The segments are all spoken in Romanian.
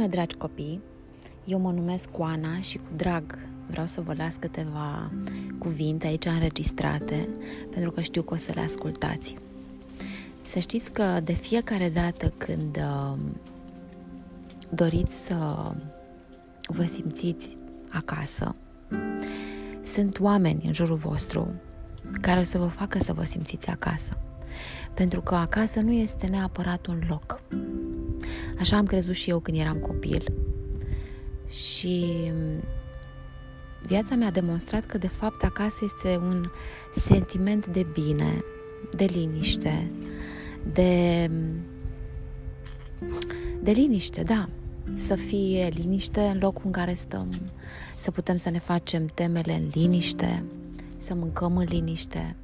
Bună, dragi copii! Eu mă numesc Oana și cu drag vreau să vă las câteva cuvinte aici înregistrate, pentru că știu că o să le ascultați. Să știți că de fiecare dată când uh, doriți să vă simțiți acasă, sunt oameni în jurul vostru care o să vă facă să vă simțiți acasă. Pentru că acasă nu este neapărat un loc. Așa am crezut și eu când eram copil. Și viața mi-a demonstrat că de fapt acasă este un sentiment de bine, de liniște, de de liniște, da. Să fie liniște în locul în care stăm, să putem să ne facem temele în liniște, să mâncăm în liniște.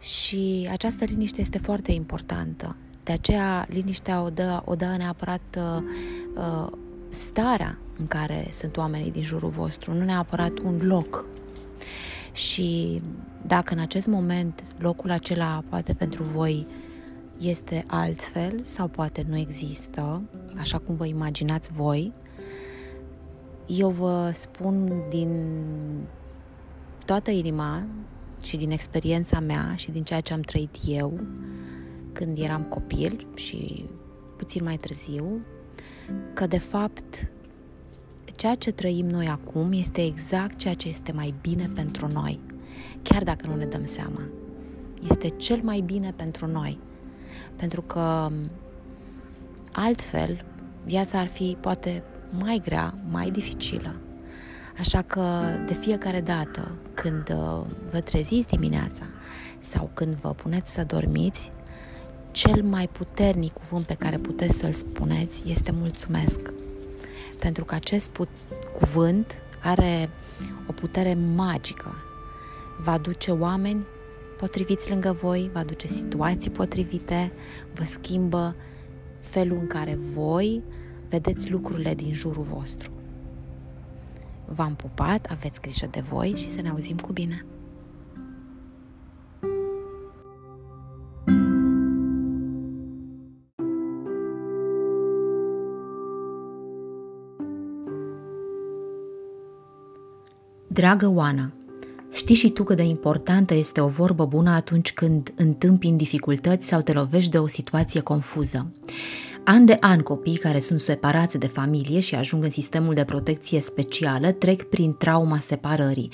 Și această liniște este foarte importantă. De aceea, liniștea o dă, o dă neapărat uh, uh, starea în care sunt oamenii din jurul vostru, nu neapărat un loc. Și dacă în acest moment locul acela poate pentru voi este altfel sau poate nu există, așa cum vă imaginați voi, eu vă spun din toată inima și din experiența mea și din ceea ce am trăit eu când eram copil și puțin mai târziu, că de fapt ceea ce trăim noi acum este exact ceea ce este mai bine pentru noi, chiar dacă nu ne dăm seama. Este cel mai bine pentru noi. Pentru că altfel viața ar fi poate mai grea, mai dificilă. Așa că de fiecare dată când uh, vă treziți dimineața sau când vă puneți să dormiți, cel mai puternic cuvânt pe care puteți să-l spuneți este mulțumesc. Pentru că acest put- cuvânt are o putere magică. Va duce oameni potriviți lângă voi, va duce situații potrivite, vă schimbă felul în care voi vedeți lucrurile din jurul vostru. V-am pupat, aveți grijă de voi și să ne auzim cu bine! Dragă Oana, știi și tu cât de importantă este o vorbă bună atunci când întâmpini dificultăți sau te lovești de o situație confuză. An de an, copii care sunt separați de familie și ajung în sistemul de protecție specială trec prin trauma separării,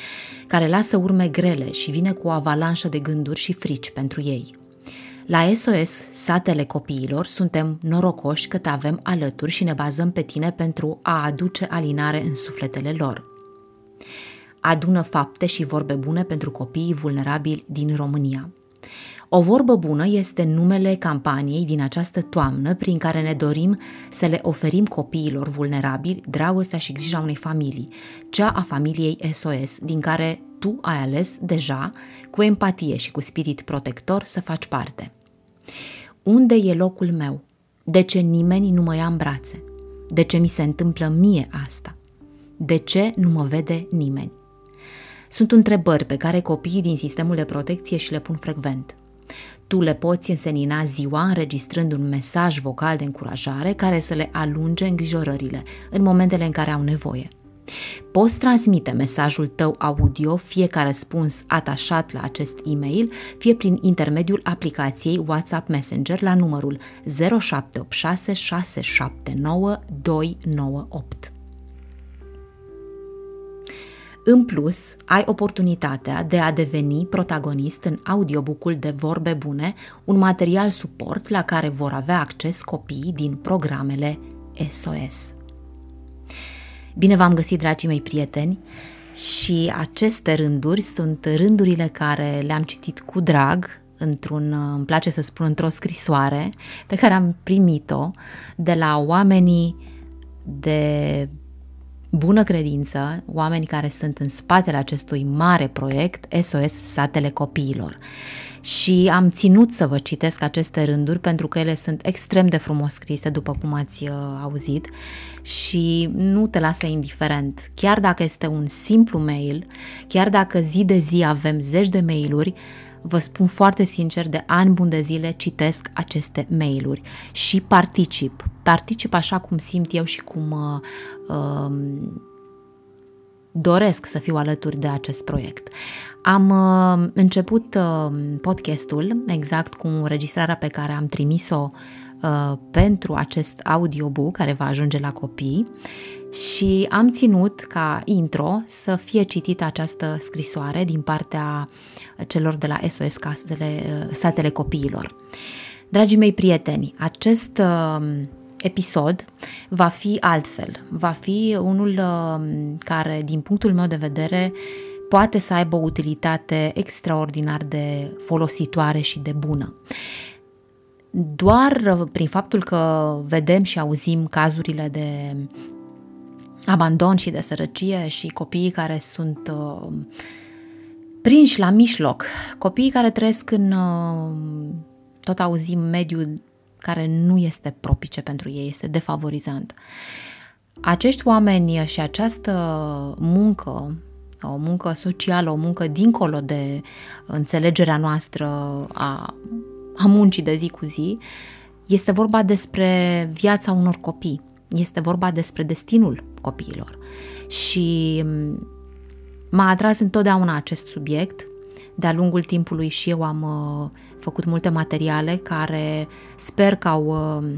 care lasă urme grele și vine cu o avalanșă de gânduri și frici pentru ei. La SOS, satele copiilor, suntem norocoși că te avem alături și ne bazăm pe tine pentru a aduce alinare în sufletele lor. Adună fapte și vorbe bune pentru copiii vulnerabili din România. O vorbă bună este numele campaniei din această toamnă prin care ne dorim să le oferim copiilor vulnerabili dragostea și grija unei familii, cea a familiei SOS, din care tu ai ales deja, cu empatie și cu spirit protector, să faci parte. Unde e locul meu? De ce nimeni nu mă ia în brațe? De ce mi se întâmplă mie asta? De ce nu mă vede nimeni? Sunt întrebări pe care copiii din sistemul de protecție și le pun frecvent. Tu le poți însenina ziua înregistrând un mesaj vocal de încurajare care să le alunge îngrijorările în momentele în care au nevoie. Poți transmite mesajul tău audio, fie ca răspuns atașat la acest e-mail, fie prin intermediul aplicației WhatsApp Messenger la numărul 0786 679 298. În plus, ai oportunitatea de a deveni protagonist în audiobookul de vorbe bune, un material suport la care vor avea acces copiii din programele SOS. Bine v-am găsit, dragii mei prieteni, și aceste rânduri sunt rândurile care le-am citit cu drag într-un, îmi place să spun, într-o scrisoare pe care am primit-o de la oamenii de bună credință, oameni care sunt în spatele acestui mare proiect SOS Satele Copiilor. Și am ținut să vă citesc aceste rânduri pentru că ele sunt extrem de frumos scrise, după cum ați uh, auzit, și nu te lasă indiferent. Chiar dacă este un simplu mail, chiar dacă zi de zi avem zeci de mailuri, vă spun foarte sincer, de ani buni de zile citesc aceste mail-uri și particip. Particip așa cum simt eu și cum uh, uh, doresc să fiu alături de acest proiect. Am uh, început uh, podcastul exact cu înregistrarea pe care am trimis-o uh, pentru acest audiobook care va ajunge la copii și am ținut ca intro să fie citită această scrisoare din partea celor de la SOS Casele, uh, Satele Copiilor. Dragii mei prieteni, acest uh, episod va fi altfel. Va fi unul uh, care, din punctul meu de vedere, poate să aibă o utilitate extraordinar de folositoare și de bună. Doar prin faptul că vedem și auzim cazurile de abandon și de sărăcie și copiii care sunt uh, prinși la mijloc, copiii care trăiesc în, uh, tot auzim, mediul care nu este propice pentru ei, este defavorizant. Acești oameni și această muncă, o muncă socială, o muncă dincolo de înțelegerea noastră a, a muncii de zi cu zi, este vorba despre viața unor copii, este vorba despre destinul copiilor. Și m-a atras întotdeauna acest subiect. De-a lungul timpului și eu am uh, făcut multe materiale care sper că au uh,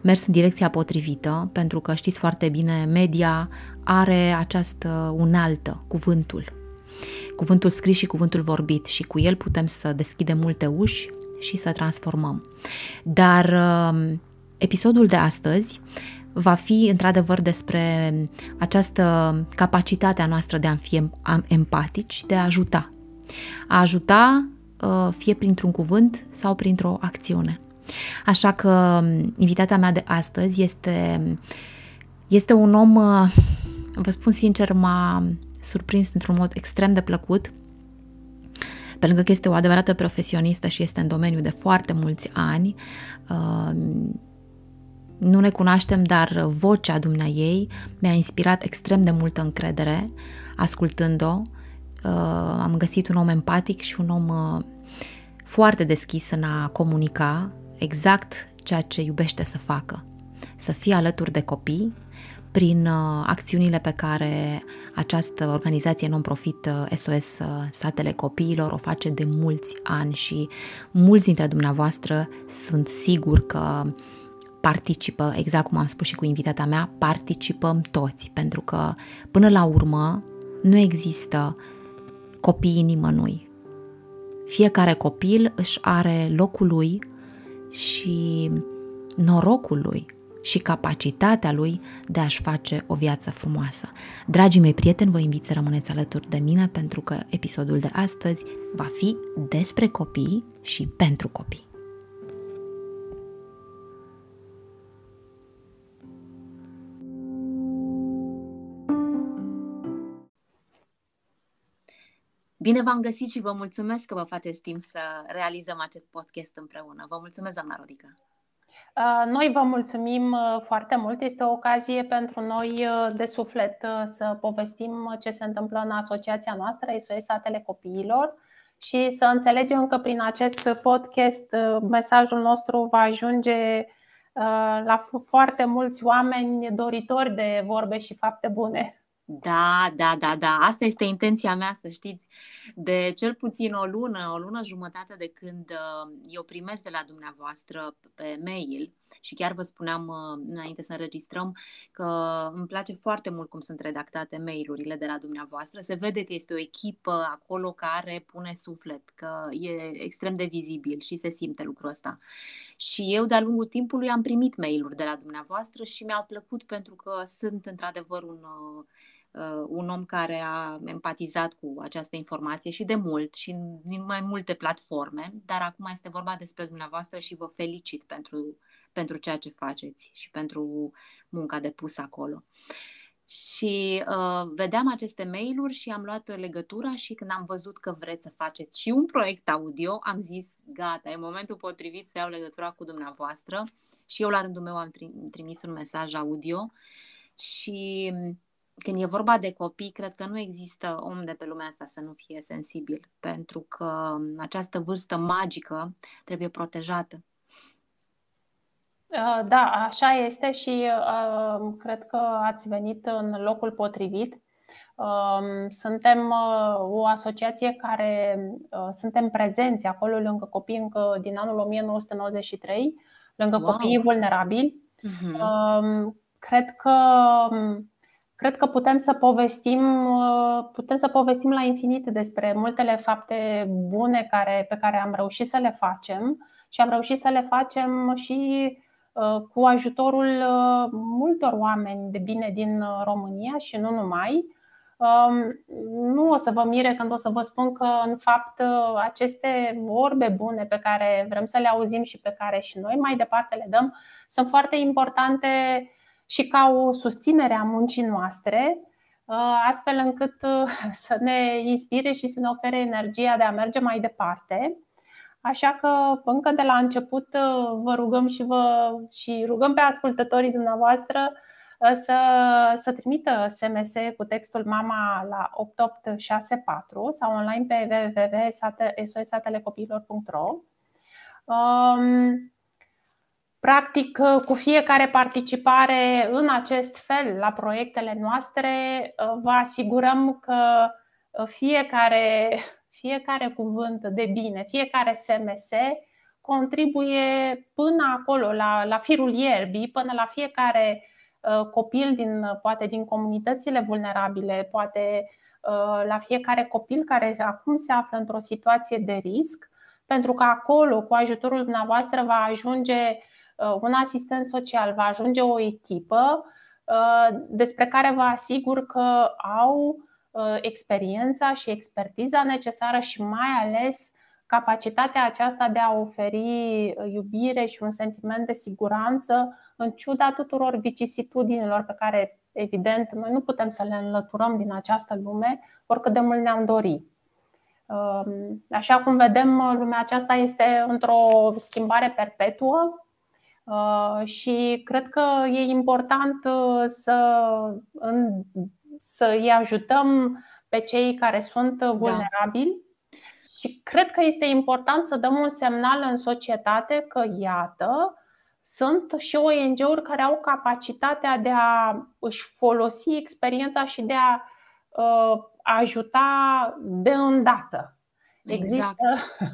mers în direcția potrivită, pentru că știți foarte bine, media are această unealtă, cuvântul. Cuvântul scris și cuvântul vorbit și cu el putem să deschidem multe uși și să transformăm. Dar uh, episodul de astăzi va fi într-adevăr despre această capacitate a noastră de a fi empatici, de a ajuta. A ajuta uh, fie printr-un cuvânt sau printr-o acțiune. Așa că um, invitata mea de astăzi este, este un om, uh, vă spun sincer, m-a surprins într-un mod extrem de plăcut, pe lângă că este o adevărată profesionistă și este în domeniu de foarte mulți ani, uh, nu ne cunoaștem, dar vocea dumnea ei mi-a inspirat extrem de multă încredere ascultând-o. Uh, am găsit un om empatic și un om uh, foarte deschis în a comunica exact ceea ce iubește să facă. Să fie alături de copii prin uh, acțiunile pe care această organizație non-profit SOS Satele Copiilor o face de mulți ani și mulți dintre dumneavoastră sunt sigur că participă, exact cum am spus și cu invitata mea, participăm toți, pentru că până la urmă nu există copii nimănui. Fiecare copil își are locul lui și norocul lui și capacitatea lui de a-și face o viață frumoasă. Dragii mei prieteni, vă invit să rămâneți alături de mine pentru că episodul de astăzi va fi despre copii și pentru copii. Bine v-am găsit și vă mulțumesc că vă faceți timp să realizăm acest podcast împreună. Vă mulțumesc, doamna Rodica. Uh, noi vă mulțumim uh, foarte mult. Este o ocazie pentru noi uh, de suflet să povestim ce se întâmplă în asociația noastră, SOS Satele Copiilor, și să înțelegem că prin acest podcast mesajul nostru va ajunge la foarte mulți oameni doritori de vorbe și fapte bune. Da, da, da, da. Asta este intenția mea, să știți, de cel puțin o lună, o lună jumătate de când uh, eu primesc de la dumneavoastră pe mail și chiar vă spuneam uh, înainte să înregistrăm că îmi place foarte mult cum sunt redactate mailurile de la dumneavoastră. Se vede că este o echipă acolo care pune suflet, că e extrem de vizibil și se simte lucrul ăsta. Și eu de-a lungul timpului am primit mail-uri de la dumneavoastră și mi-au plăcut pentru că sunt într-adevăr un uh, uh, un om care a empatizat cu această informație și de mult și din mai multe platforme, dar acum este vorba despre dumneavoastră și vă felicit pentru, pentru ceea ce faceți și pentru munca depusă acolo. Și uh, vedeam aceste mail-uri și am luat legătura și când am văzut că vreți să faceți și un proiect audio, am zis, gata, e momentul potrivit să iau legătura cu dumneavoastră și eu la rândul meu am trimis un mesaj audio și când e vorba de copii, cred că nu există om de pe lumea asta să nu fie sensibil, pentru că această vârstă magică trebuie protejată. Uh, da, așa este și uh, cred că ați venit în locul potrivit. Um, suntem uh, o asociație care suntem prezenți acolo lângă copii încă din anul 1993, lângă wow. copiii vulnerabili. Uh-huh. Cred că um, cred că putem să povestim putem să povestim la infinit despre multele fapte bune care, pe care am reușit să le facem și am reușit să le facem și Uh, cu ajutorul uh, multor oameni de bine din uh, România și nu numai. Um, nu o să vă mire când o să vă spun că, în fapt, aceste orbe bune pe care vrem să le auzim și pe care și noi mai departe le dăm sunt foarte importante și ca o susținere a muncii noastre, astfel încât să ne inspire și să ne ofere energia de a merge mai departe. Așa că încă de la început uh, vă rugăm și, vă, și rugăm pe ascultătorii dumneavoastră uh, să, să trimită SMS cu textul MAMA la 8864 sau online pe www.sosatelecopiilor.ro um, Practic, uh, cu fiecare participare în acest fel la proiectele noastre, vă asigurăm că fiecare fiecare cuvânt de bine, fiecare SMS contribuie până acolo, la, la firul ierbii, până la fiecare uh, copil din, poate din comunitățile vulnerabile, poate uh, la fiecare copil care acum se află într-o situație de risc, pentru că acolo, cu ajutorul dumneavoastră, va ajunge uh, un asistent social, va ajunge o echipă despre care vă asigur că au Uh, experiența și expertiza necesară și mai ales capacitatea aceasta de a oferi uh, iubire și un sentiment de siguranță în ciuda tuturor vicisitudinilor pe care, evident, noi nu putem să le înlăturăm din această lume, oricât de mult ne-am dori. Um, așa cum vedem, lumea aceasta este într-o schimbare perpetuă uh, și cred că e important să să îi ajutăm pe cei care sunt da. vulnerabili. Da. Și cred că este important să dăm un semnal în societate că, iată, sunt și ONG-uri care au capacitatea de a își folosi experiența și de a uh, ajuta de îndată. Există, exact.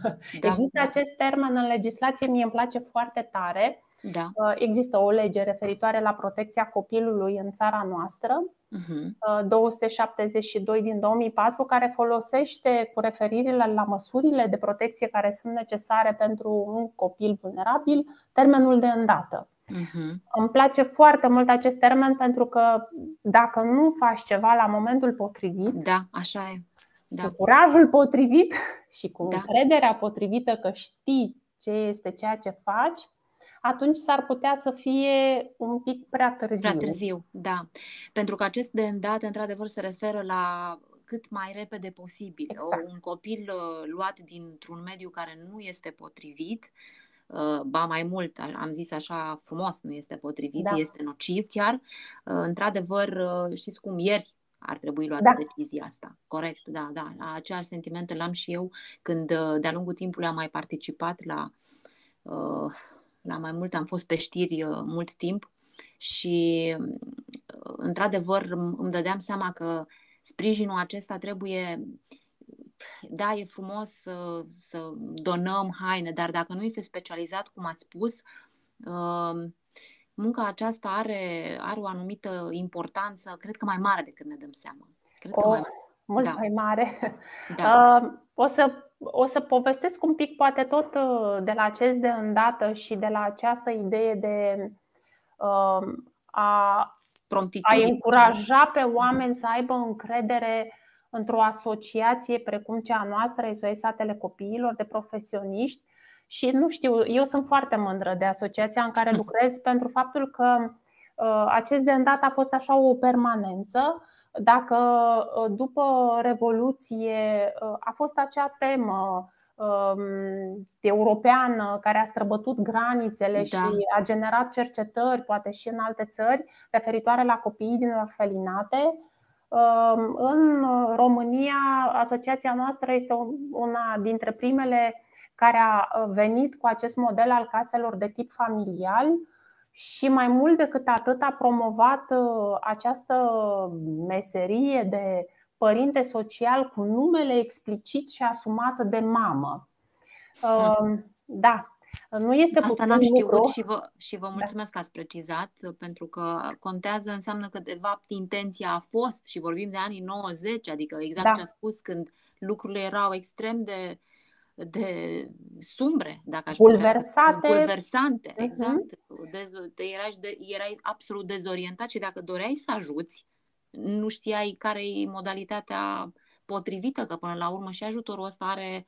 da, există da. acest termen în legislație, mie îmi place foarte tare. Da. Uh, există o lege referitoare la protecția copilului în țara noastră uh-huh. 272 din 2004, care folosește cu referirile la măsurile de protecție care sunt necesare pentru un copil vulnerabil termenul de îndată. Uh-huh. Îmi place foarte mult acest termen pentru că dacă nu faci ceva la momentul potrivit, da, așa e. Da. cu curajul potrivit și cu da. încrederea potrivită că știi ce este ceea ce faci, atunci s-ar putea să fie un pic prea târziu. Prea târziu, da. Pentru că acest de îndată, într-adevăr, se referă la cât mai repede posibil. Exact. Un copil uh, luat dintr-un mediu care nu este potrivit, uh, ba mai mult, am zis așa frumos, nu este potrivit, da. este nociv chiar. Uh, într-adevăr, știți cum, ieri ar trebui luată da. decizia asta. Corect, da, da. Același sentiment l-am și eu când de-a lungul timpului am mai participat la uh, la mai mult am fost pe știri uh, mult timp și uh, într-adevăr îmi dădeam seama că sprijinul acesta trebuie da, e frumos să, să donăm haine, dar dacă nu este specializat, cum ați spus, uh, munca aceasta are, are o anumită importanță, cred că mai mare decât ne dăm seama. Cred că mai, mult da. mai mare. Da. O să o să povestesc un pic, poate tot uh, de la acest de îndată și de la această idee de uh, a promptitudine. A încuraja pe oameni să aibă încredere într-o asociație precum cea noastră, SOS Satele Copiilor, de profesioniști. Și nu știu, eu sunt foarte mândră de asociația în care lucrez pentru faptul că uh, acest de îndată a fost așa o permanență. Dacă uh, după Revoluție uh, a fost acea temă um, europeană care a străbătut granițele da. și a generat cercetări, poate și în alte țări, referitoare la copiii din orfelinate, um, în România, asociația noastră este una dintre primele care a venit cu acest model al caselor de tip familial și mai mult decât atât a promovat uh, această meserie de părinte social cu numele explicit și asumat de mamă. Hmm. Da, nu este Asta n-am știut și vă, și vă da. mulțumesc da. că ați precizat, pentru că contează, înseamnă că de fapt intenția a fost și vorbim de anii 90, adică exact da. ce a spus când lucrurile erau extrem de de sumbre, dacă aș Bulversate. Putea, bulversante, uh-huh. exact. De, erași, de, erai absolut dezorientat și dacă doreai să ajuți, nu știai care e modalitatea potrivită, că până la urmă și ajutorul ăsta are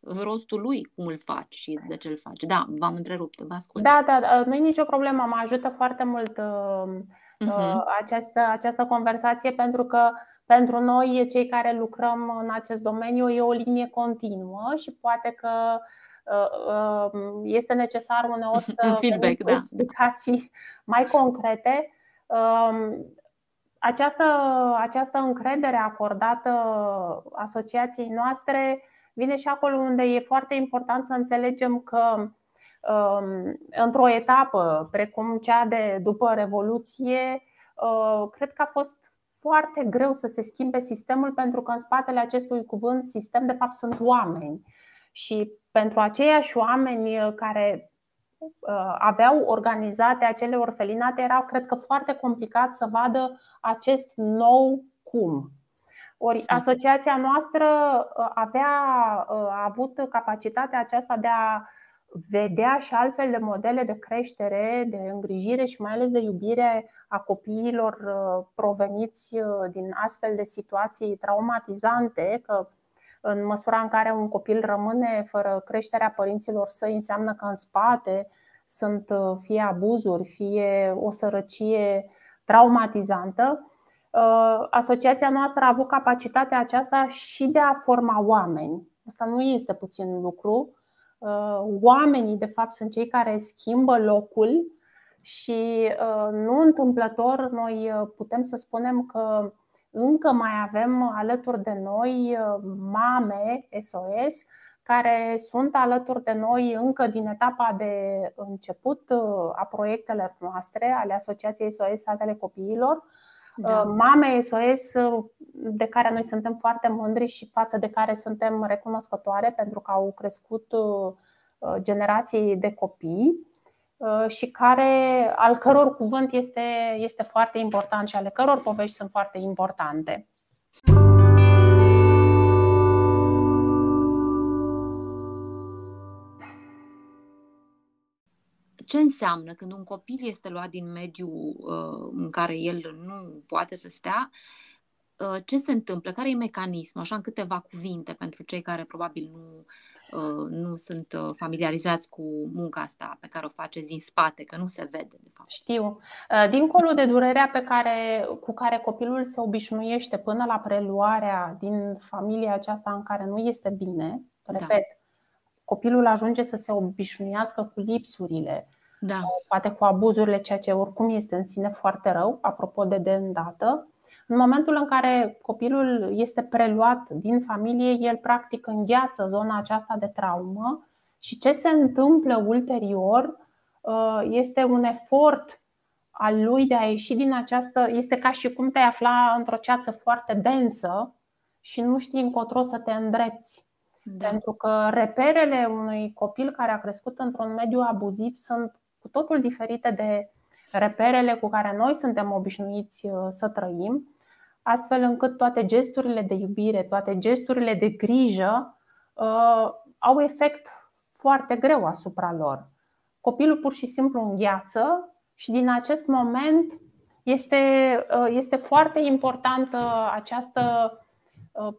rostul lui, cum îl faci și de ce îl faci. Da, v-am întrerupt, vă ascult. Da, da, da nu e nicio problemă, mă ajută foarte mult uh, uh-huh. această, această conversație pentru că pentru noi, cei care lucrăm în acest domeniu, e o linie continuă și poate că uh, uh, este necesar uneori să feedback, da. explicații mai concrete. Um, această, această încredere acordată asociației noastre vine și acolo unde e foarte important să înțelegem că um, într-o etapă precum cea de după Revoluție, uh, cred că a fost foarte greu să se schimbe sistemul pentru că în spatele acestui cuvânt sistem de fapt sunt oameni. Și pentru aceiași oameni care uh, aveau organizate acele orfelinate, era, cred că, foarte complicat să vadă acest nou cum. Ori asociația noastră uh, avea, uh, a avut capacitatea aceasta de a vedea și altfel de modele de creștere, de îngrijire și mai ales de iubire a copiilor uh, proveniți uh, din astfel de situații traumatizante, că în măsura în care un copil rămâne fără creșterea părinților săi, înseamnă că în spate sunt uh, fie abuzuri, fie o sărăcie traumatizantă. Asociația noastră a avut capacitatea aceasta și de a forma oameni. Asta nu este puțin lucru Uh, oamenii, de fapt, sunt cei care schimbă locul și uh, nu întâmplător noi uh, putem să spunem că încă mai avem alături de noi mame SOS care sunt alături de noi încă din etapa de început a proiectelor noastre ale Asociației SOS Satele Copiilor da. Uh, mame SOS uh, de care noi suntem foarte mândri și față de care suntem recunoscătoare pentru că au crescut uh, generații de copii și care, al căror cuvânt este, este foarte important și ale căror povești sunt foarte importante. Ce înseamnă când un copil este luat din mediul uh, în care el nu poate să stea, uh, ce se întâmplă, care e mecanismul, așa în câteva cuvinte pentru cei care probabil nu, uh, nu sunt uh, familiarizați cu munca asta pe care o faceți din spate, că nu se vede de fapt. Știu. Uh, dincolo de durerea pe care, cu care copilul se obișnuiește până la preluarea din familia aceasta în care nu este bine, da. repet, da. copilul ajunge să se obișnuiască cu lipsurile, da. poate cu abuzurile, ceea ce oricum este în sine foarte rău, apropo de de îndată. În momentul în care copilul este preluat din familie, el practic îngheață zona aceasta de traumă și ce se întâmplă ulterior uh, este un efort al lui de a ieși din această. Este ca și cum te afla într-o ceață foarte densă și nu știi încotro să te îndrepți. Da. Pentru că reperele unui copil care a crescut într-un mediu abuziv sunt cu totul diferite de reperele cu care noi suntem obișnuiți uh, să trăim, astfel încât toate gesturile de iubire, toate gesturile de grijă uh, au efect foarte greu asupra lor. Copilul pur și simplu îngheață și din acest moment Este, este foarte importantă această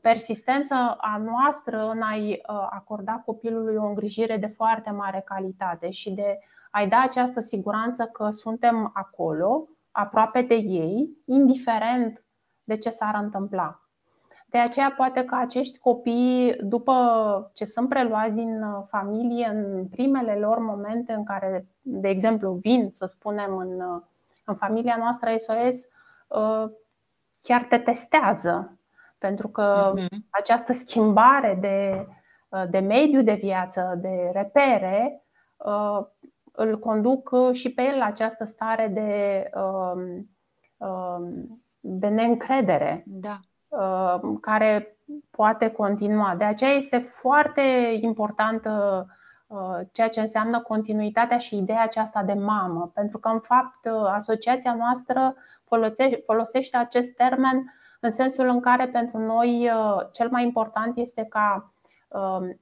persistență a noastră în a-i acorda copilului o îngrijire de foarte mare calitate și de a-i da această siguranță că suntem acolo, aproape de ei, indiferent de ce s-ar întâmpla. De aceea poate că acești copii, după ce sunt preluați din uh, familie, în primele lor momente în care, de exemplu, vin, să spunem, în, uh, în familia noastră SOS, uh, chiar te testează. Pentru că uh-huh. această schimbare de, de mediu de viață, de repere, îl conduc și pe el la această stare de, um, um, de neîncredere. Da. Uh, care poate continua. De aceea este foarte importantă uh, ceea ce înseamnă continuitatea și ideea aceasta de mamă, pentru că, în fapt, uh, asociația noastră folosește acest termen în sensul în care pentru noi cel mai important este ca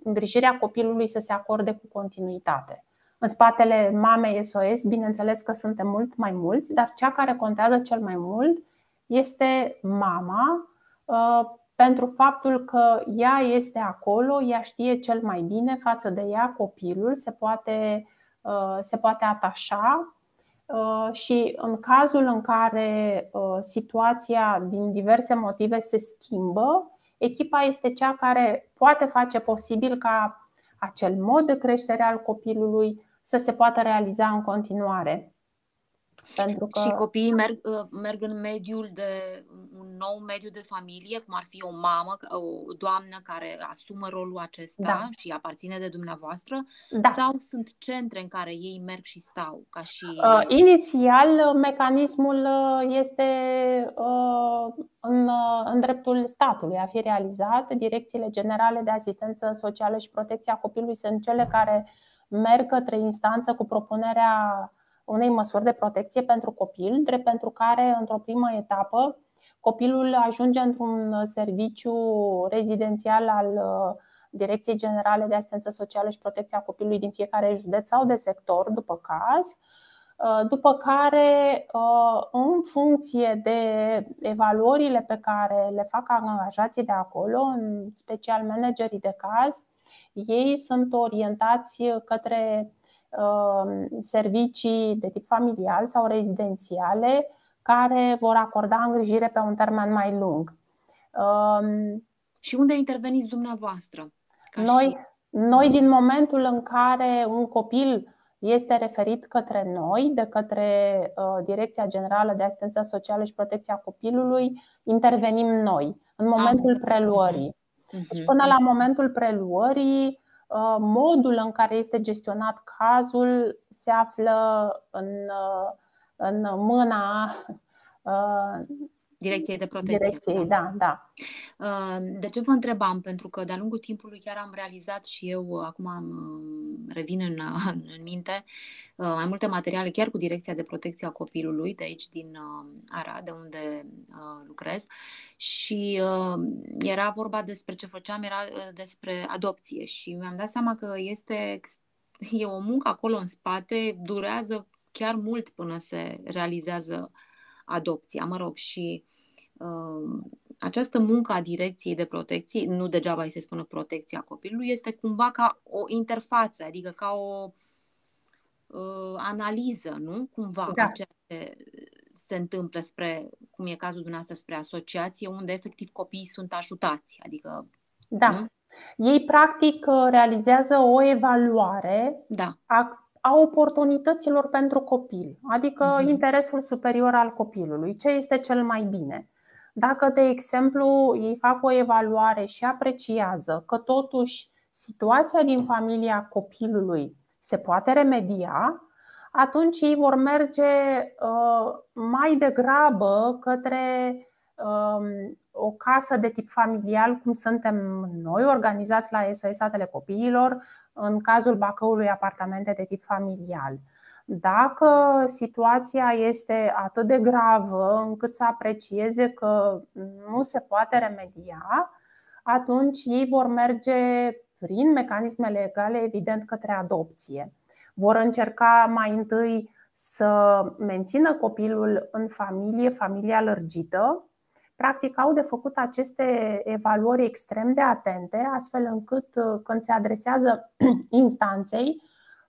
îngrijirea copilului să se acorde cu continuitate. În spatele mamei SOS, bineînțeles că suntem mult mai mulți, dar cea care contează cel mai mult este mama, Uh, pentru faptul că ea este acolo, ea știe cel mai bine față de ea copilul, se poate, uh, se poate atașa uh, și în cazul în care situația din diverse motive se schimbă, echipa este cea care poate face posibil ca acel mod de creștere al copilului să se poată realiza în continuare. Pentru că... Și copiii merg, uh, merg în mediul de un nou mediu de familie, cum ar fi o mamă, o doamnă care asumă rolul acesta da. și aparține de dumneavoastră, da. sau sunt centre în care ei merg și stau? Ca și... Uh, inițial, mecanismul uh, este uh, în, uh, în dreptul statului a fi realizat. Direcțiile Generale de Asistență Socială și Protecția Copilului sunt cele care merg către instanță cu propunerea unei măsuri de protecție pentru copil, drept pentru care, într-o primă etapă, copilul ajunge într-un serviciu rezidențial al uh, Direcției Generale de Asistență Socială și Protecția Copilului din fiecare județ sau de sector, după caz, uh, după care, uh, în funcție de evaluările pe care le fac angajații de acolo, în special managerii de caz, ei sunt orientați către Um, servicii de tip familial sau rezidențiale care vor acorda îngrijire pe un termen mai lung. Um, și unde interveniți dumneavoastră? Ca noi, și... noi, din momentul în care un copil este referit către noi, de către uh, Direcția Generală de Asistență Socială și Protecția Copilului, intervenim noi în momentul preluării. Deci, până la momentul preluării, Uh, modul în care este gestionat cazul se află în, uh, în mâna uh, Direcției de protecție. Direcției, da, da. De ce vă întrebam? Pentru că de-a lungul timpului chiar am realizat și eu, acum am, revin în, în minte, mai multe materiale chiar cu Direcția de Protecție a Copilului, de aici din Arad, de unde lucrez, și era vorba despre ce făceam, era despre adopție și mi-am dat seama că este e o muncă acolo în spate, durează chiar mult până se realizează adopția, mă rog, și uh, această muncă a direcției de protecție, nu degeaba îi se spune protecția copilului, este cumva ca o interfață, adică ca o uh, analiză, nu? Cumva da. ceea ce se întâmplă spre, cum e cazul dumneavoastră, spre asociație, unde efectiv copiii sunt ajutați. Adică, da. Nu? Ei, practic, realizează o evaluare da. a a oportunităților pentru copil, adică uh-huh. interesul superior al copilului, ce este cel mai bine. Dacă, de exemplu, ei fac o evaluare și apreciază că totuși situația din familia copilului se poate remedia, atunci ei vor merge uh, mai degrabă către uh, o casă de tip familial, cum suntem noi organizați la SOS Atele Copiilor, în cazul Bacăului apartamente de tip familial. Dacă situația este atât de gravă încât să aprecieze că nu se poate remedia, atunci ei vor merge prin mecanisme legale, evident, către adopție. Vor încerca mai întâi să mențină copilul în familie, familia lărgită, practic au de făcut aceste evaluări extrem de atente, astfel încât uh, când se adresează instanței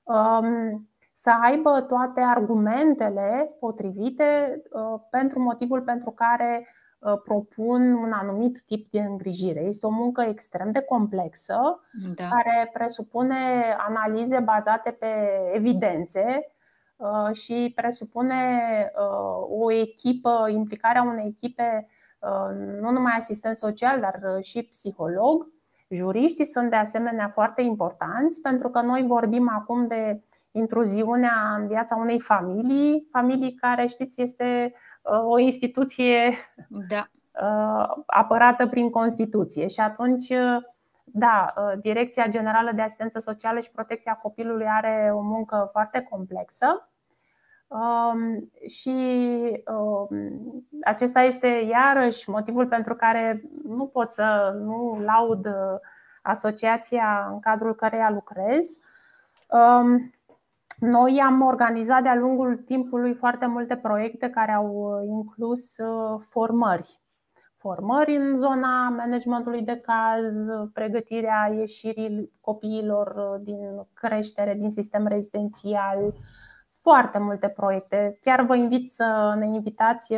um, să aibă toate argumentele potrivite uh, pentru motivul pentru care uh, propun un anumit tip de îngrijire. Este o muncă extrem de complexă, da. care presupune analize bazate pe evidențe și presupune o echipă, implicarea unei echipe Uh, nu numai asistent social, dar uh, și psiholog. Juriștii sunt de asemenea foarte importanți pentru că noi vorbim acum de intruziunea în viața unei familii, familii care, știți, este uh, o instituție da. apărată prin Constituție. Și atunci, da, Direcția Generală de Asistență Socială și Protecția Copilului are o muncă foarte complexă Um, și um, acesta este iarăși motivul pentru care nu pot să nu laud uh, asociația în cadrul căreia lucrez. Um, noi am organizat de-a lungul timpului foarte multe proiecte care au uh, inclus uh, formări. Formări în zona managementului de caz, pregătirea ieșirii copiilor din creștere, din sistem rezidențial, foarte multe proiecte. Chiar vă invit să ne invitați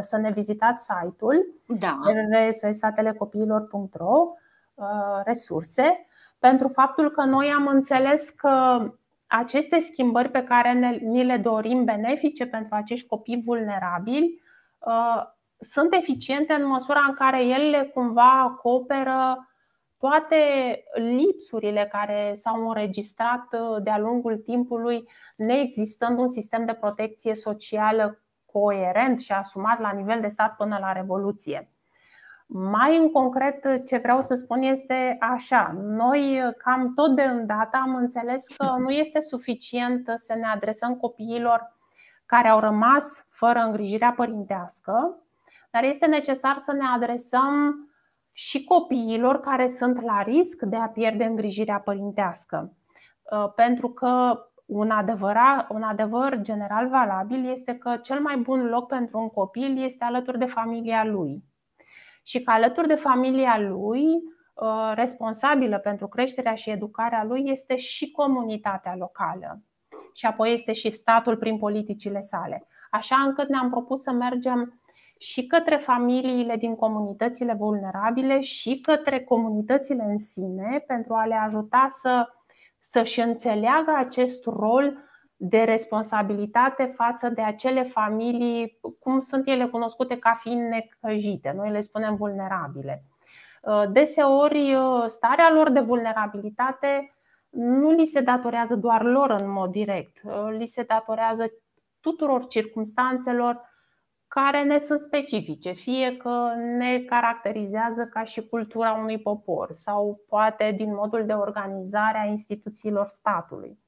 să ne vizitați site-ul da. www.sosatelecopiilor.ro uh, resurse pentru faptul că noi am înțeles că aceste schimbări pe care ne, ni le dorim benefice pentru acești copii vulnerabili uh, sunt eficiente în măsura în care ele cumva acoperă toate lipsurile care s-au înregistrat uh, de-a lungul timpului, neexistând un sistem de protecție socială coerent și asumat la nivel de stat până la Revoluție. Mai în concret, ce vreau să spun este așa: noi, uh, cam tot de îndată, am înțeles că nu este suficient să ne adresăm copiilor care au rămas fără îngrijirea părintească, dar este necesar să ne adresăm și copiilor care sunt la risc de a pierde îngrijirea părintească. Uh, pentru că un, adevărat, un adevăr general valabil este că cel mai bun loc pentru un copil este alături de familia lui. Și că alături de familia lui, uh, responsabilă pentru creșterea și educarea lui, este și comunitatea locală. Și apoi este și statul prin politicile sale. Așa încât ne-am propus să mergem și către familiile din comunitățile vulnerabile și către comunitățile în sine pentru a le ajuta să, să-și înțeleagă acest rol de responsabilitate față de acele familii, cum sunt ele cunoscute ca fiind necăjite. Noi le spunem vulnerabile. Deseori, starea lor de vulnerabilitate nu li se datorează doar lor în mod direct, li se datorează tuturor circumstanțelor care ne sunt specifice, fie că ne caracterizează ca și cultura unui popor sau poate din modul de organizare a instituțiilor statului.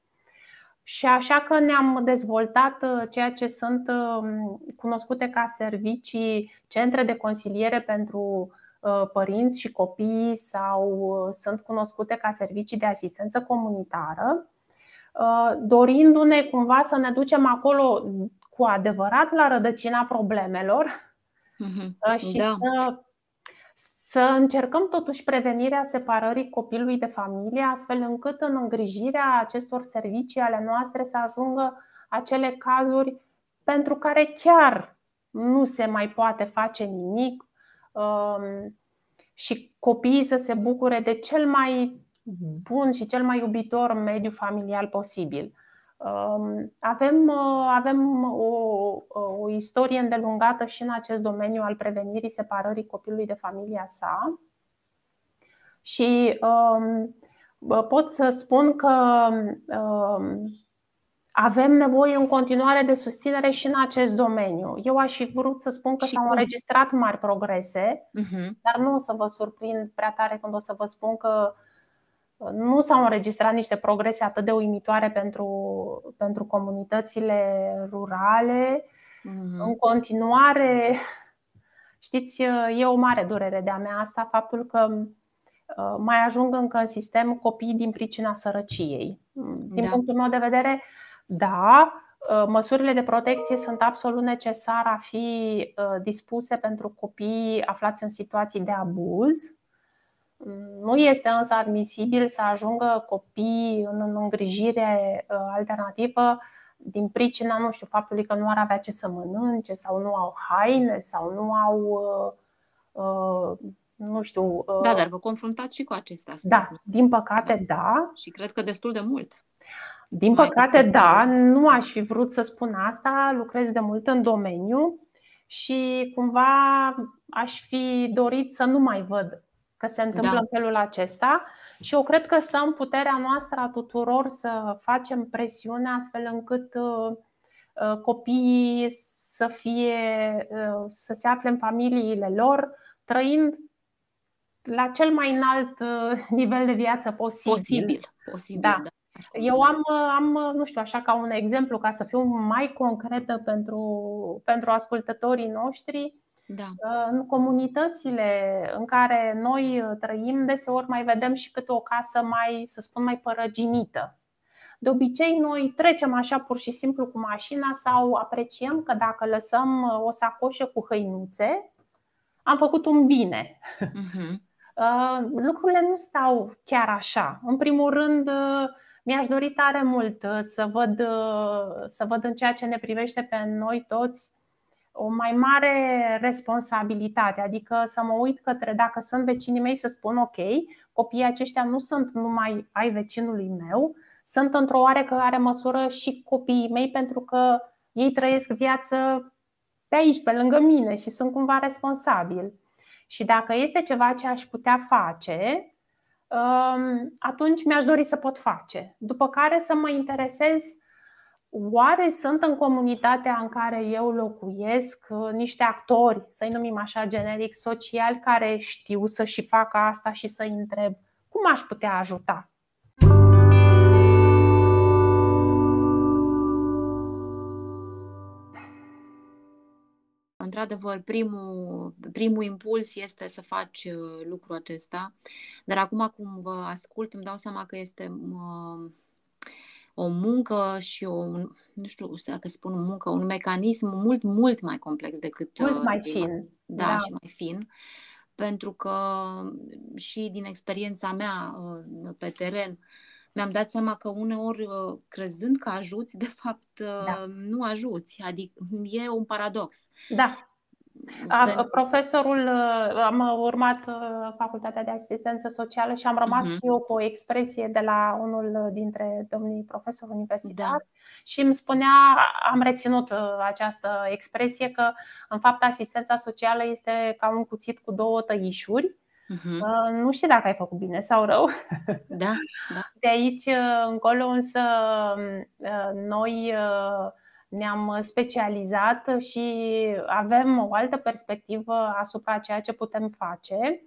Și așa că ne-am dezvoltat uh, ceea ce sunt um, cunoscute ca servicii, centre de consiliere pentru uh, părinți și copii sau uh, sunt cunoscute ca servicii de asistență comunitară, dorindu-ne cumva să ne ducem acolo cu adevărat la rădăcina problemelor uh-huh. și da. să, să încercăm totuși prevenirea separării copilului de familie, astfel încât în îngrijirea acestor servicii ale noastre să ajungă acele cazuri pentru care chiar nu se mai poate face nimic um, și copiii să se bucure de cel mai bun și cel mai iubitor mediu familial posibil. Um, avem, uh, avem o, o istorie îndelungată și în acest domeniu al prevenirii separării copilului de familia sa. Și um, pot să spun că um, avem nevoie în continuare de susținere și în acest domeniu. Eu aș fi vrut să spun că și s-au cum? înregistrat mari progrese, uh-huh. dar nu o să vă surprind prea tare când o să vă spun că nu s-au înregistrat niște progrese atât de uimitoare pentru, pentru comunitățile rurale. Mm-hmm. În continuare, știți, e o mare durere de-a mea asta, faptul că uh, mai ajung încă în sistem copii din pricina sărăciei. Din da. punctul meu de vedere, da, măsurile de protecție sunt absolut necesare a fi dispuse pentru copii aflați în situații de abuz. Nu este însă admisibil să ajungă copii în îngrijire alternativă din pricina, nu știu, faptului că nu ar avea ce să mănânce sau nu au haine sau nu au, uh, uh, nu știu. Uh, da, dar vă confruntați și cu acest aspect. Da, din păcate da. da. Și cred că destul de mult. Din Mai păcate da, nu aș fi vrut să spun asta, lucrez de mult în domeniu și cumva aș fi dorit să nu mai văd că se întâmplă da. în felul acesta și eu cred că stă în puterea noastră a tuturor să facem presiune astfel încât uh, uh, copiii să fie, uh, să se afle în familiile lor, trăind la cel mai înalt nivel de viață posibil. Posibil, posibil da. da. Eu am, am, nu știu, așa ca un exemplu, ca să fiu mai concretă pentru, pentru ascultătorii noștri, da. Uh, în comunitățile în care noi uh, trăim, deseori mai vedem și câte o casă mai, să spun, mai părăginită. De obicei, noi trecem așa pur și simplu cu mașina sau apreciem că dacă lăsăm uh, o sacoșă cu hăinuțe, am făcut un bine. Uh-huh. Lucrurile nu stau chiar așa. În primul rând, mi-aș dori tare mult să văd, să văd în ceea ce ne privește pe noi toți o mai mare responsabilitate, adică să mă uit către dacă sunt vecinii mei să spun ok, copiii aceștia nu sunt numai ai vecinului meu, sunt într-o oarecare măsură și copiii mei pentru că ei trăiesc viață pe aici, pe lângă mine și sunt cumva responsabili. Și dacă este ceva ce aș putea face, um, atunci mi-aș dori să pot face. După care să mă interesez Oare sunt în comunitatea în care eu locuiesc uh, niște actori, să-i numim așa generic, sociali, care știu să și facă asta și să-i întreb cum aș putea ajuta? într-adevăr, primul, primul impuls este să faci uh, lucrul acesta, dar acum cum vă ascult îmi dau seama că este o muncă și o, nu știu dacă spun muncă, un mecanism mult, mult mai complex decât. Mult uh, mai fin. Da, da, și mai fin. Pentru că și din experiența mea uh, pe teren, mi-am dat seama că uneori, uh, crezând că ajuți, de fapt da. nu ajuți. Adică e un paradox. Da. A, profesorul, am urmat facultatea de asistență socială și am rămas uh-huh. și eu cu o expresie de la unul dintre domnii profesori universitari da. și îmi spunea, am reținut această expresie că în fapt asistența socială este ca un cuțit cu două tăișuri. Uh-huh. Nu știu dacă ai făcut bine sau rău. Da, da. De aici încolo însă noi ne-am specializat și avem o altă perspectivă asupra ceea ce putem face.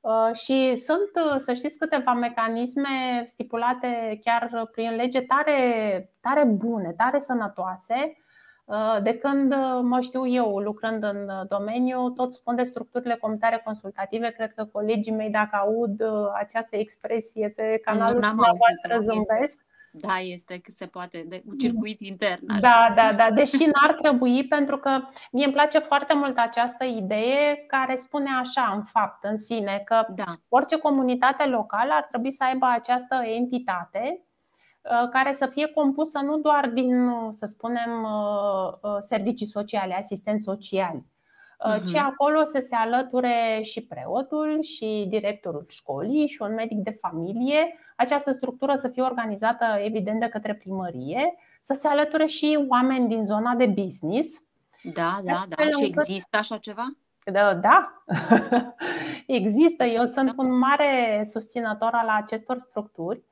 Uh, și sunt, să știți, câteva mecanisme stipulate chiar prin lege tare, tare bune, tare sănătoase. Uh, de când mă știu eu lucrând în domeniu, tot spun de structurile comunitare consultative. Cred că colegii mei, dacă aud uh, această expresie pe canalul dumneavoastră, zâmbesc. Da, este cât se poate, de un circuit intern. Așa. Da, da, da. Deși n-ar trebui, pentru că mie îmi place foarte mult această idee care spune așa, în fapt, în sine, că da. orice comunitate locală ar trebui să aibă această entitate uh, care să fie compusă nu doar din, să spunem, uh, uh, servicii sociale, asistenți sociali, uh-huh. ci acolo să se alăture și preotul, și directorul școlii, și un medic de familie, această structură să fie organizată, evident, de către primărie, să se alăture și oameni din zona de business. Da, da, da. Și există așa ceva? Da, da. există. Eu sunt un mare susținător al acestor structuri.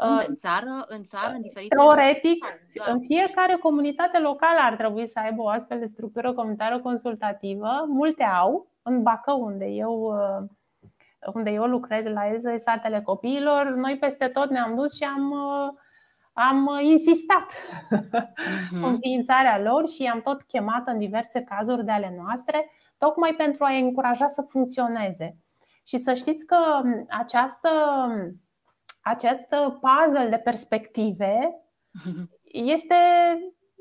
Unde? În țară, în țară, în diferite. Teoretic, în fiecare comunitate locală ar trebui să aibă o astfel de structură comunitară consultativă. Multe au. În Bacău, unde eu uh, unde eu lucrez la EZE, satele copiilor, noi peste tot ne-am dus și am, am insistat uh-huh. înființarea lor și am tot chemat în diverse cazuri de ale noastre, tocmai pentru a încuraja să funcționeze. Și să știți că această, acest puzzle de perspective este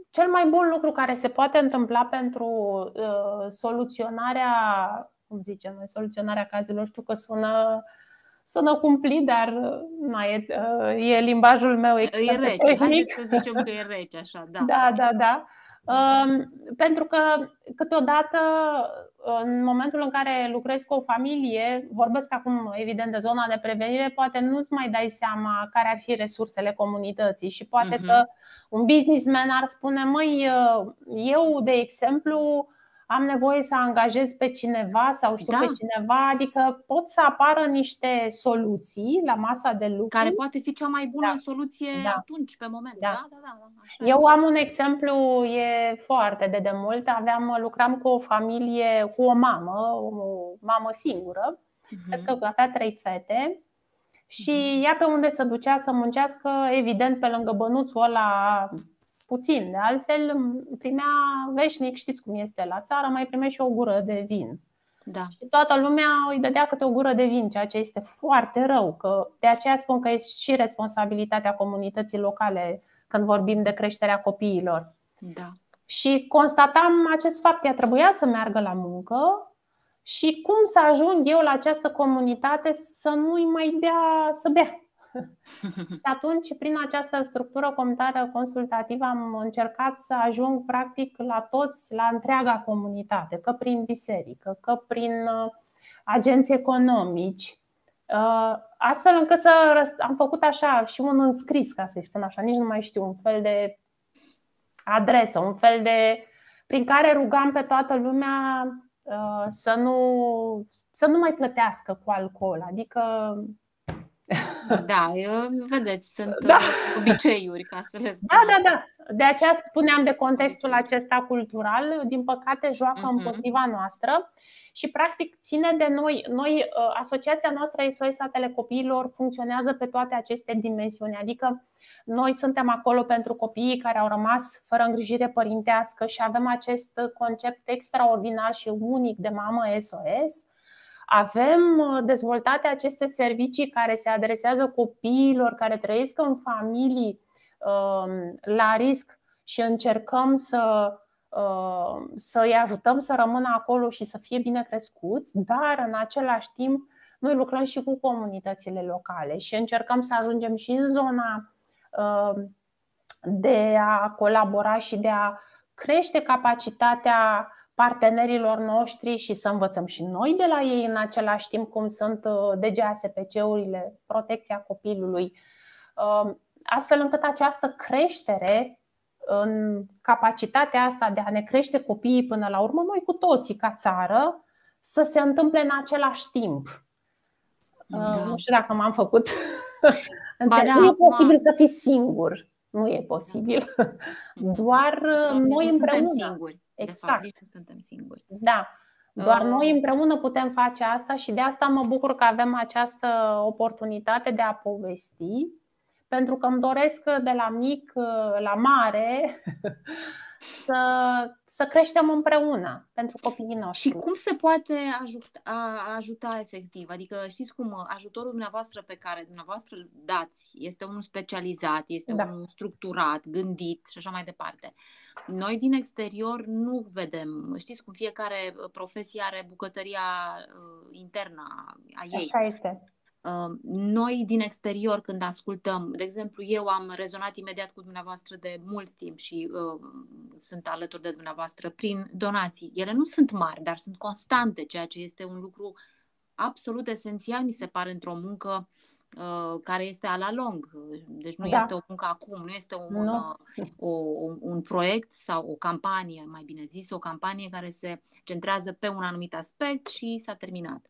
cel mai bun lucru care se poate întâmpla pentru uh, soluționarea, cum zicem noi, soluționarea cazurilor. Știu că sună, sună cumplit, dar na, e, uh, e limbajul meu E rece, haideți să zicem că e rece, așa, da. Da, da, da. Um, pentru că câteodată, în momentul în care lucrezi cu o familie, vorbesc acum evident de zona de prevenire, poate nu-ți mai dai seama care ar fi resursele comunității și poate uh-huh. că un businessman ar spune, măi, eu, de exemplu, am nevoie să angajez pe cineva sau știu da. pe cineva, adică pot să apară niște soluții la masa de lucru. Care poate fi cea mai bună da. soluție da. atunci, pe moment. Da. Da, da, da, da. Așa Eu am un exemplu, e foarte de demult. Aveam, lucram cu o familie, cu o mamă, o mamă singură, uh-huh. cred că avea trei fete. Și uh-huh. ea pe unde se ducea să muncească, evident, pe lângă bănuțul ăla puțin. De altfel, primea veșnic, știți cum este la țară, mai primea și o gură de vin. Da. Și toată lumea îi dădea câte o gură de vin, ceea ce este foarte rău. Că de aceea spun că este și responsabilitatea comunității locale când vorbim de creșterea copiilor. Da. Și constatam acest fapt, ea trebuia să meargă la muncă și cum să ajung eu la această comunitate să nu-i mai dea să bea. Și atunci, prin această structură comunitară consultativă, am încercat să ajung practic la toți, la întreaga comunitate, că prin biserică, că prin uh, agenți economici, uh, astfel încât să am făcut așa și un înscris, ca să-i spun așa, nici nu mai știu, un fel de adresă, un fel de prin care rugam pe toată lumea uh, să nu, să nu mai plătească cu alcool. Adică da, eu, vedeți, sunt da. Uh, obiceiuri, ca să le spun. Da, da, da. De aceea spuneam de contextul acesta cultural, din păcate joacă uh-huh. împotriva noastră și practic ține de noi. Noi, uh, asociația noastră SOS Satele Copiilor funcționează pe toate aceste dimensiuni, adică noi suntem acolo pentru copiii care au rămas fără îngrijire părintească și avem acest concept extraordinar și unic de mamă SOS avem uh, dezvoltate aceste servicii care se adresează copiilor care trăiesc în familii um, la risc și încercăm să, uh, să îi ajutăm să rămână acolo și să fie bine crescuți, dar în același timp noi lucrăm și cu comunitățile locale și încercăm să ajungem și în zona uh, de a colabora și de a crește capacitatea partenerilor noștri și să învățăm și noi de la ei în același timp cum sunt uh, DGASPC-urile, protecția copilului, uh, astfel încât această creștere în capacitatea asta de a ne crește copiii până la urmă, noi cu toții ca țară, să se întâmple în același timp. Uh, da. Nu știu dacă m-am făcut. Ba da, nu e posibil să fii singur. Nu e posibil. Doar noi împreună. Singuri. Exact. De fapt, nu suntem singuri. Da. Doar uh. noi împreună putem face asta și de asta mă bucur că avem această oportunitate de a povesti, pentru că îmi doresc de la mic la mare să, să creștem împreună pentru copiii noștri. Și cum se poate ajuta, ajuta efectiv? Adică știți cum ajutorul dumneavoastră pe care dumneavoastră îl dați este unul specializat, este da. unul structurat, gândit și așa mai departe. Noi din exterior nu vedem. Știți cum fiecare profesie are bucătăria uh, internă a ei. Așa este. Noi din exterior când ascultăm, de exemplu, eu am rezonat imediat cu dumneavoastră de mult timp și uh, sunt alături de dumneavoastră prin donații. Ele nu sunt mari, dar sunt constante, ceea ce este un lucru absolut esențial, mi se pare, într-o muncă uh, care este a la lung. Deci nu da. este o muncă acum, nu este un, no. uh, o, un, un proiect sau o campanie, mai bine zis, o campanie care se centrează pe un anumit aspect și s-a terminat.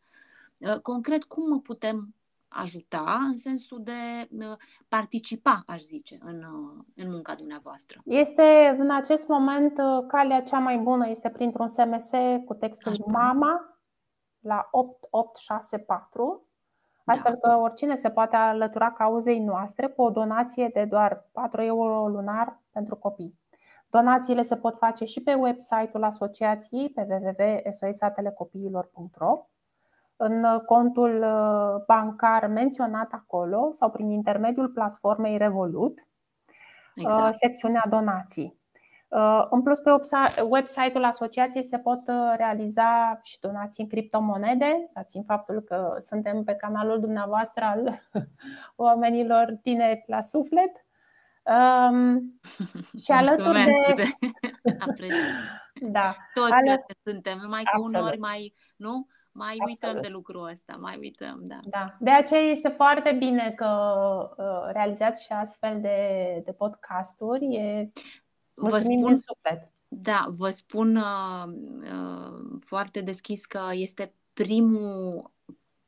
Uh, concret, cum putem ajuta în sensul de uh, participa, aș zice, în, uh, în munca dumneavoastră? Este în acest moment uh, calea cea mai bună este printr-un SMS cu textul Așa. MAMA la 8864 da. astfel că oricine se poate alătura cauzei noastre cu o donație de doar 4 euro lunar pentru copii. Donațiile se pot face și pe website-ul asociației pe www.sosatelecopiilor.ro în contul uh, bancar menționat acolo sau prin intermediul platformei Revolut. exact. secțiunea donații. În plus, pe website-ul asociației se pot realiza și donații în criptomonede, dat fiind faptul că suntem pe canalul dumneavoastră al oamenilor tineri la suflet. Um, și alături de. da. Toți Ală... suntem, numai că Absolut. unori mai, nu? Mai uităm Absolut. de lucrul ăsta, mai uităm, da. da. De aceea este foarte bine că uh, realizați și astfel de, de podcasturi. E... Mulțumim vă spun, suflet. Da, vă spun uh, uh, foarte deschis că este primul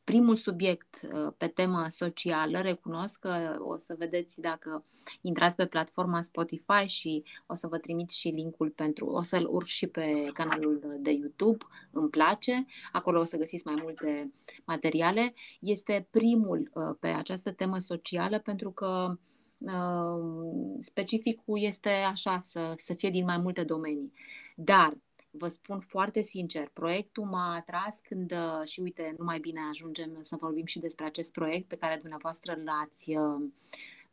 primul subiect uh, pe temă socială. Recunosc că o să vedeți dacă intrați pe platforma Spotify și o să vă trimit și linkul pentru, o să-l urc și pe canalul de YouTube, îmi place, acolo o să găsiți mai multe materiale. Este primul uh, pe această temă socială pentru că uh, specificul este așa, să, să fie din mai multe domenii. Dar vă spun foarte sincer, proiectul m-a atras când, uh, și uite, nu mai bine ajungem să vorbim și despre acest proiect pe care dumneavoastră l-ați uh,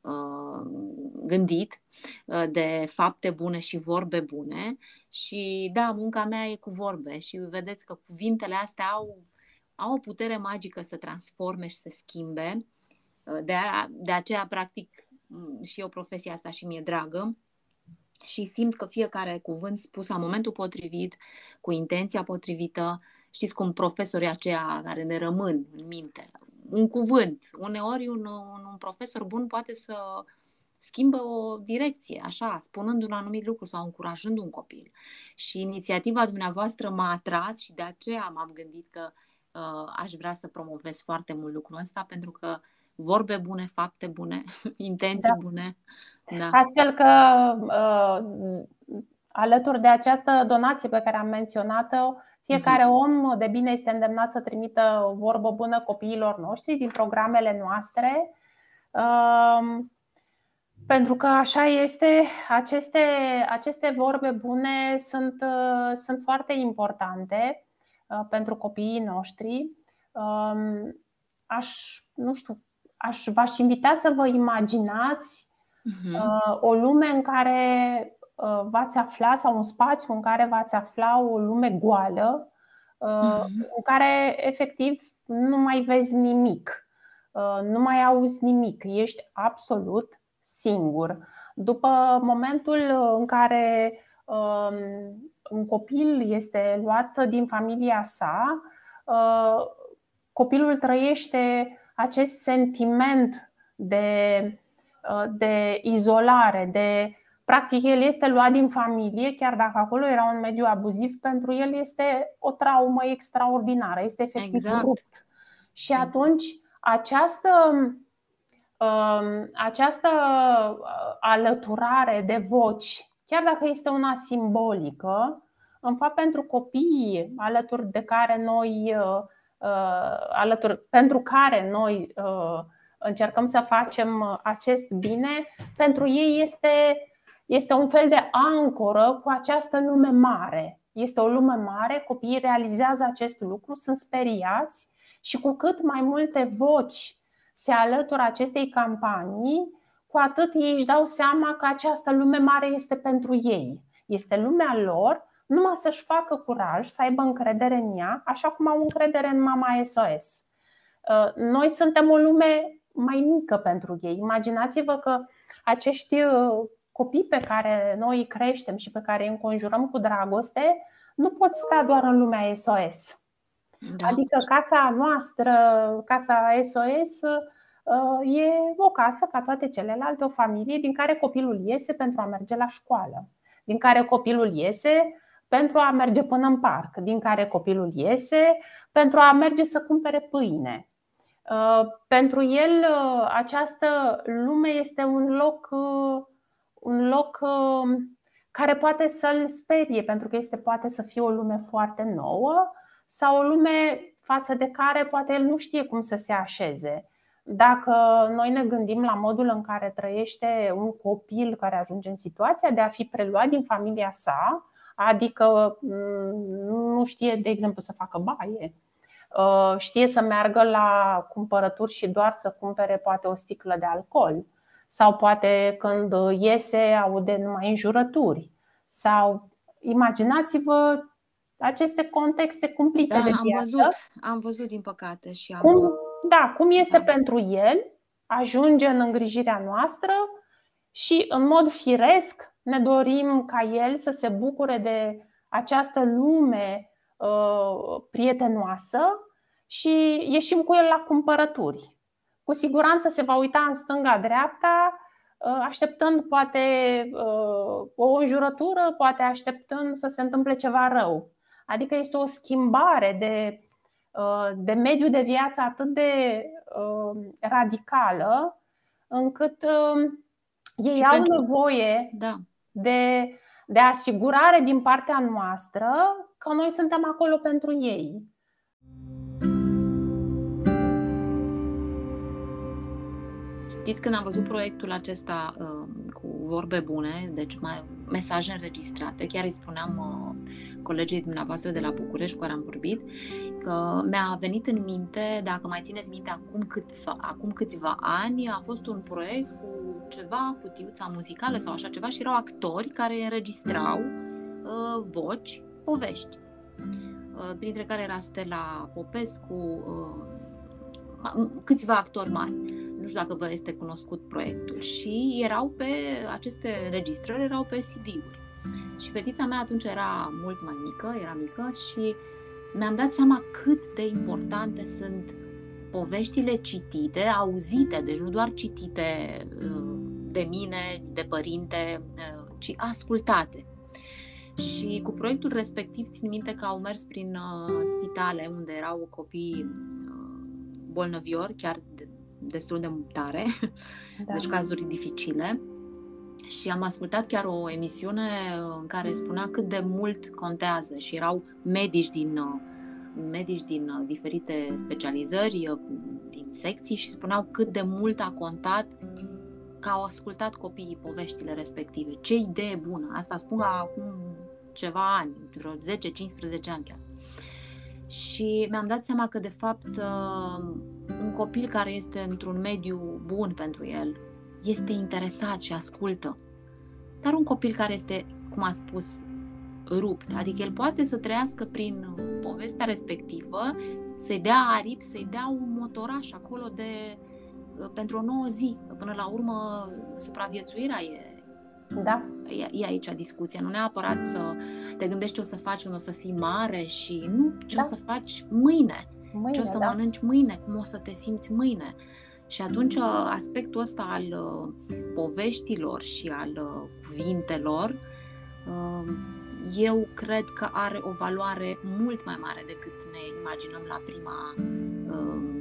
uh, gândit de fapte bune și vorbe bune și da, munca mea e cu vorbe și vedeți că cuvintele astea au, au o putere magică să transforme și să schimbe. De, a, de aceea, practic, și eu profesia asta și mi-e dragă și simt că fiecare cuvânt spus la momentul potrivit, cu intenția potrivită, știți cum profesorii aceia care ne rămân în minte, un cuvânt. Uneori un, un, un profesor bun poate să schimbă o direcție, așa, spunând un anumit lucru sau încurajând un copil. Și inițiativa dumneavoastră m-a atras și de aceea m-am gândit că uh, aș vrea să promovez foarte mult lucrul ăsta, pentru că vorbe bune, fapte bune, intenții da. bune. Da. Astfel că uh, alături de această donație pe care am menționat-o, fiecare uh-huh. om de bine este îndemnat să trimită o vorbă bună copiilor noștri din programele noastre. Uh, pentru că așa este, aceste, aceste vorbe bune sunt, uh, sunt foarte importante uh, pentru copiii noștri. Um, aș, nu știu, aș, v-aș invita să vă imaginați uh-huh. uh, o lume în care uh, v-ați afla sau un spațiu în care v-ați afla o lume goală, uh, uh-huh. în care efectiv nu mai vezi nimic, uh, nu mai auzi nimic, ești absolut singur. După momentul în care uh, un copil este luat din familia sa, uh, copilul trăiește acest sentiment de, uh, de izolare, de practic el este luat din familie, chiar dacă acolo era un mediu abuziv, pentru el este o traumă extraordinară, este efectiv exact. rupt. Și exact. atunci această um, această uh, alăturare de voci, chiar dacă este una simbolică, în fapt pentru copiii alături de care noi uh, Uh, alături, pentru care noi uh, încercăm să facem acest bine, pentru ei este, este un fel de ancoră cu această lume mare. Este o lume mare, copiii realizează acest lucru, sunt speriați și cu cât mai multe voci se alătură acestei campanii, cu atât ei își dau seama că această lume mare este pentru ei. Este lumea lor numai să-și facă curaj, să aibă încredere în ea, așa cum au încredere în mama SOS. Uh, noi suntem o lume mai mică pentru ei. Imaginați-vă că acești uh, copii pe care noi îi creștem și pe care îi înconjurăm cu dragoste nu pot sta doar în lumea SOS. Da. Adică casa noastră, casa SOS, uh, e o casă ca toate celelalte, o familie din care copilul iese pentru a merge la școală, din care copilul iese pentru a merge până în parc, din care copilul iese pentru a merge să cumpere pâine. Uh, pentru el, uh, această lume este un loc, uh, un loc care poate să-l sperie, pentru că este poate să fie o lume foarte nouă sau o lume față de care poate el nu știe cum să se așeze. Dacă noi ne gândim la modul în care trăiește un copil care ajunge în situația de a fi preluat din familia sa, Adică mm, nu știe, de exemplu, să facă baie, uh, știe să meargă la cumpărături și doar să cumpere poate o sticlă de alcool sau poate când iese aude numai înjurături sau imaginați-vă aceste contexte cumplite da, de am viață. văzut, am văzut din păcate și am... Cum, da, cum este Da. pentru el, ajunge în îngrijirea noastră și în mod firesc ne dorim ca el să se bucure de această lume uh, prietenoasă și ieșim cu el la cumpărături. Cu siguranță se va uita în stânga-dreapta, uh, așteptând poate uh, o înjurătură, poate așteptând să se întâmple ceva rău. Adică este o schimbare de, uh, de mediu de viață atât de uh, radicală încât uh, ei Și au pentru- nevoie Da, de, de asigurare din partea noastră că noi suntem acolo pentru ei. Știți, când am văzut proiectul acesta uh, cu vorbe bune, deci mai, mesaje înregistrate, chiar îi spuneam uh, colegii dumneavoastră de la București cu care am vorbit, că mi-a venit în minte, dacă mai țineți minte, acum, câțiva, acum câțiva ani, a fost un proiect cu ceva, cutiuța muzicală sau așa ceva și erau actori care înregistrau uh, voci, povești. Uh, printre care era Stella Popescu, uh, ma- câțiva actori mari nu știu dacă vă este cunoscut proiectul și erau pe aceste înregistrări erau pe CD-uri. Și fetița mea atunci era mult mai mică, era mică și mi-am dat seama cât de importante sunt poveștile citite, auzite, deci nu doar citite uh, de mine, de părinte, uh, ci ascultate. Și cu proiectul respectiv țin minte că au mers prin uh, spitale unde erau copii uh, bolnăviori, chiar de, destul de tare, Da. deci cazuri dificile. Și am ascultat chiar o emisiune în care spunea cât de mult contează și erau medici din, uh, medici din uh, diferite specializări, uh, din secții și spuneau cât de mult a contat că au ascultat copiii poveștile respective. Ce idee bună! Asta spun acum ceva ani, vreo 10-15 ani chiar. Și mi-am dat seama că, de fapt, uh, un copil care este într-un mediu bun pentru el este interesat și ascultă. Dar un copil care este, cum a spus, rupt, adică el poate să trăiască prin povestea respectivă, să-i dea aripi, să-i dea un motoraș acolo de pentru o nouă zi. Că până la urmă, supraviețuirea e, Da, e, e aici discuția. Nu neapărat să te gândești ce o să faci când o să fii mare și nu ce Da. o să faci mâine mâine, ce o să da. mănânci mâine, cum o să te simți mâine. Și atunci uh, aspectul ăsta al uh, poveștilor și al uh, cuvintelor, uh, eu cred că are o valoare mult mai mare decât ne imaginăm la prima, uh,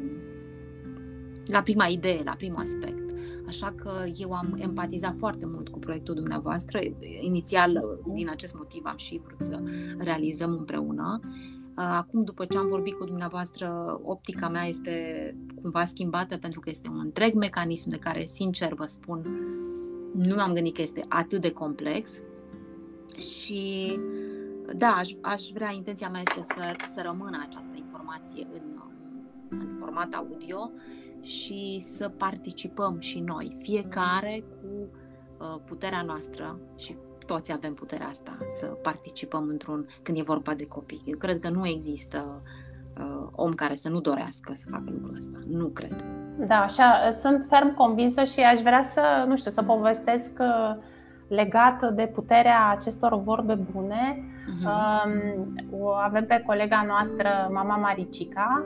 la prima idee, la primul aspect. Așa că eu am empatizat foarte mult cu proiectul dumneavoastră. Inițial, uh, din acest motiv, am și vrut să realizăm împreună. Uh, Acum, după ce am vorbit cu dumneavoastră, optica mea este cumva schimbată pentru că este un întreg mecanism de care, sincer vă spun, nu m-am gândit că este atât de complex. Și da, aș, aș vrea, intenția mea este să, să rămână această informație în, în format audio și să participăm și noi, fiecare cu uh, puterea noastră și toți avem puterea asta să participăm într-un când e vorba de copii. Eu cred că nu există uh, om care să nu dorească să facă lucrul ăsta. Nu cred. Da, așa, sunt ferm convinsă și aș vrea să, nu știu, să povestesc uh, legat de puterea acestor vorbe bune. Mhm. Um, o avem pe colega noastră, mama Maricica,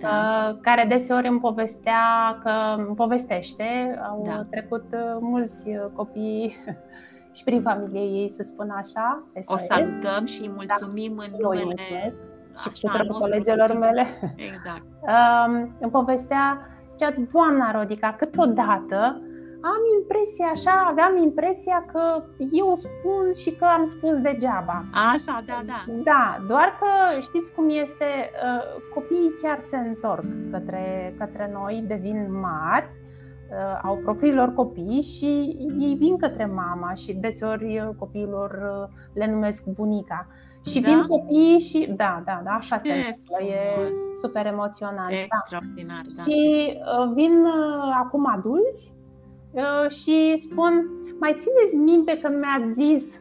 Da. uh, care deseori îmi povestea că îmi povestește, au Da. trecut uh, mulți uh, copii și prin familie ei, să spun așa. O SOS. salutăm și îi mulțumim în Și eu îi numele mulțumesc și așa, tuturor al nostru colegilor copil. mele. Exact. Um, îmi povestea, zicea, Doamna Rodica, câteodată am impresia așa, aveam impresia că eu spun și că am spus degeaba. Așa, da, da. Da, doar că știți cum este, uh, copiii chiar se întorc către, către noi, devin mari, uh, au propriilor copii și ei vin către mama și deseori uh, copiilor uh, le numesc bunica. Și Da? vin copiii și, da, da, da, așa se Ce întâmplă, e frumos. super emoționant. Da. Extraordinar, da. Și uh, vin uh, acum adulți uh, și spun, mai țineți minte când mi-ați zis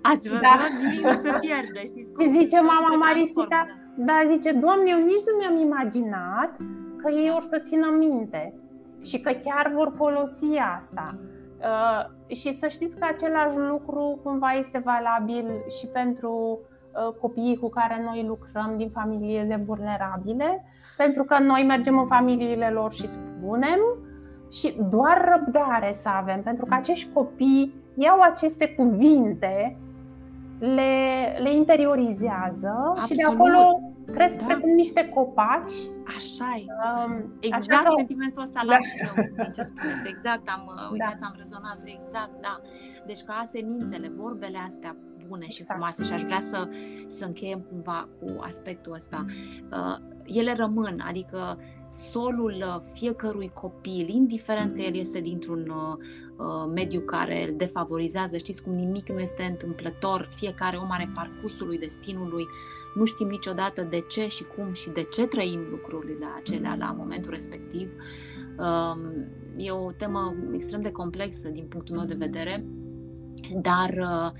Ați văzut? Da. Nimic nu se pierde, știți cum? Zice mama Maricica, da. da, zice, Doamne, eu nici nu mi-am imaginat că ei or să țină minte și că chiar vor folosi asta. Uh, și să știți că același lucru cumva este valabil și pentru uh, copiii cu care noi lucrăm din familiile vulnerabile, pentru că noi mergem în familiile lor și spunem și doar răbdare să avem, pentru că acești copii iau aceste cuvinte, le, le interiorizează Absolut. și de acolo cresc da. precum niște copaci. Așa e. Um, exact așa că... sentimentul ăsta da. l-am și eu, din ce spuneți. Exact, am, uh, uitați, da. am rezonat exact, da. Deci ca semințele, vorbele astea bune și exact. frumoase și aș vrea să, să încheiem cumva cu aspectul ăsta. Uh, ele rămân, adică solul uh, fiecărui copil, indiferent că el este dintr-un uh, uh, mediu care îl defavorizează, știți cum nimic nu este întâmplător, fiecare om are parcursul lui, destinul lui, nu știm niciodată de ce și cum și de ce trăim lucrurile acelea la momentul respectiv. Uh, e o temă extrem de complexă din punctul meu de vedere, dar uh,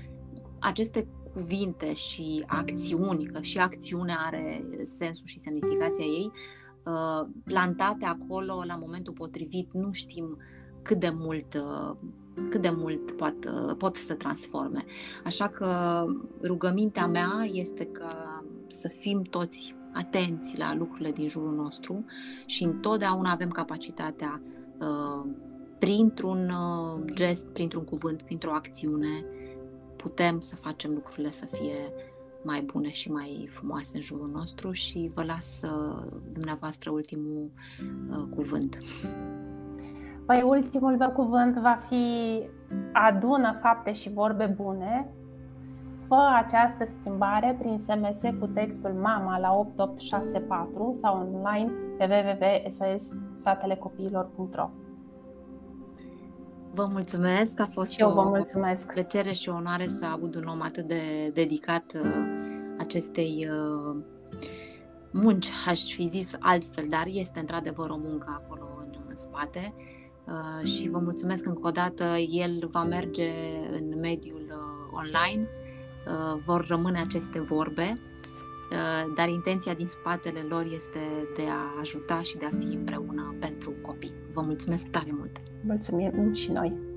aceste cuvinte și acțiuni, că și acțiunea are sensul și semnificația ei, Uh, plantate acolo la momentul potrivit, nu știm cât de mult, uh, cât de mult pot, uh, pot să transforme. Așa că rugămintea mea este că să fim toți atenți la lucrurile din jurul nostru și întotdeauna avem capacitatea printr-un gest, printr-un cuvânt, printr-o acțiune, putem să facem lucrurile să fie mai bune și mai frumoase în jurul nostru și vă las uh, dumneavoastră ultimul uh, cuvânt. Păi ultimul meu cuvânt va fi adună fapte și vorbe bune, fă această schimbare prin SMS cu textul MAMA la 8864 sau online pe www.sossatelecopiilor.ro Vă mulțumesc, a fost și eu vă mulțumesc. o plăcere și o onoare să aud un om atât de dedicat uh, acestei uh, munci, aș fi zis altfel, dar este într-adevăr o muncă acolo în, în spate uh, și vă mulțumesc încă o dată. El va merge în mediul online, vor rămâne aceste vorbe, dar intenția din spatele lor este de a ajuta și de a fi împreună pentru copii. Vă mulțumesc tare mult! Mulțumim și noi!